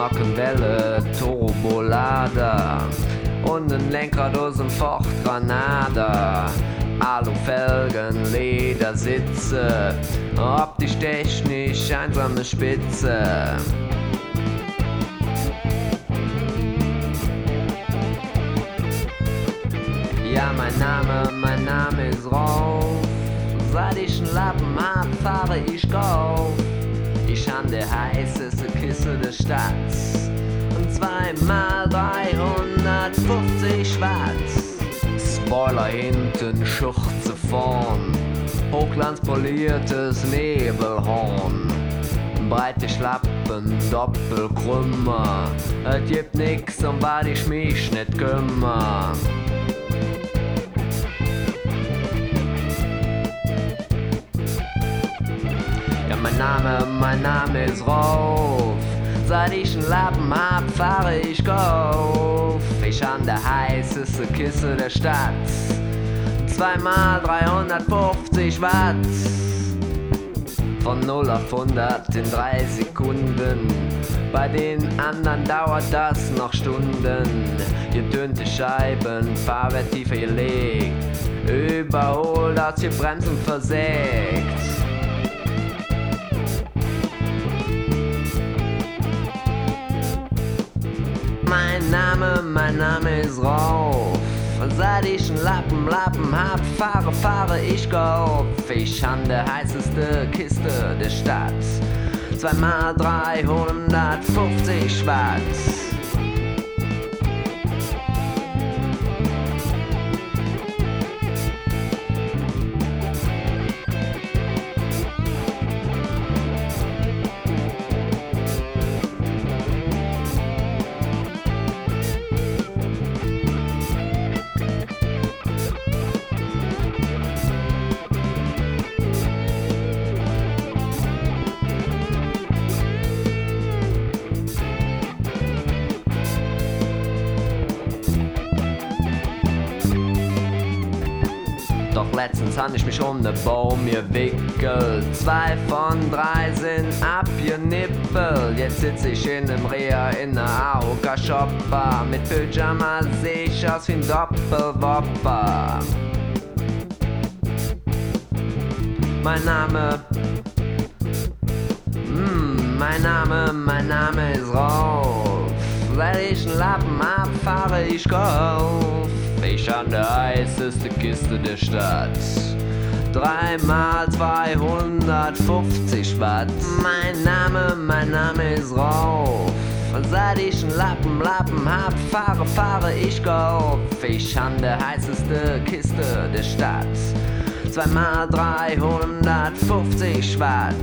Nockenwelle, Turbolader und ein Lenkrad aus dem Ford Granada. Alufelgen, Ledersitze, optisch technisch einsame Spitze. Ja, mein Name, mein Name ist Rolf. Seit ich einen Lappen hab, fahre ich Golf. Ich han der heißeste Kiste der Stadt. Und zweimal 350 Watt. Spoiler hinten, Schurze vorn. Hochglanzpoliertes Nebelhorn. Breite Schlappen, Doppelkrümmer. Et gibt nix, um was ich mich nicht kümmere. Name, mein Name ist Rolf. Seit ich einen Lappen hab, fahre ich Golf. Ich an der heißeste Kiste der Stadt. Zweimal 350 Watt. Von 0 auf 100 in 3 Sekunden. Bei den anderen dauert das noch Stunden. Getönte Scheiben, Fahrwert tiefer gelegt. Überholt, als ihr Bremsen versägt. Mein Name ist Rolf. Seit ich einen Lappen, Lappen hab, fahre, fahre ich Golf. Ich han der heißeste Kiste der Stadt. Zweimal 350 Watt. Doch letztens han ich mich um den Baum gewickelt. Zwei von drei sind abgenippelt. Jetzt sitz ich in einem Reha in der Aoka Shopper. Mit Pyjama seh ich aus wie ein Doppelwopper. Mein Name. Mm, mein Name, mein Name ist Rolf. Seit ich einen Lappen hab, fahre ich Golf. Ich an der heißeste Kiste der Stadt. Dreimal 250 Watt. Mein Name, mein Name ist Rolf. Seit ich einen Lappen, Lappen hab, fahre, fahre ich Golf. Ich an der heißeste Kiste der Stadt. Zweimal 350 Watt.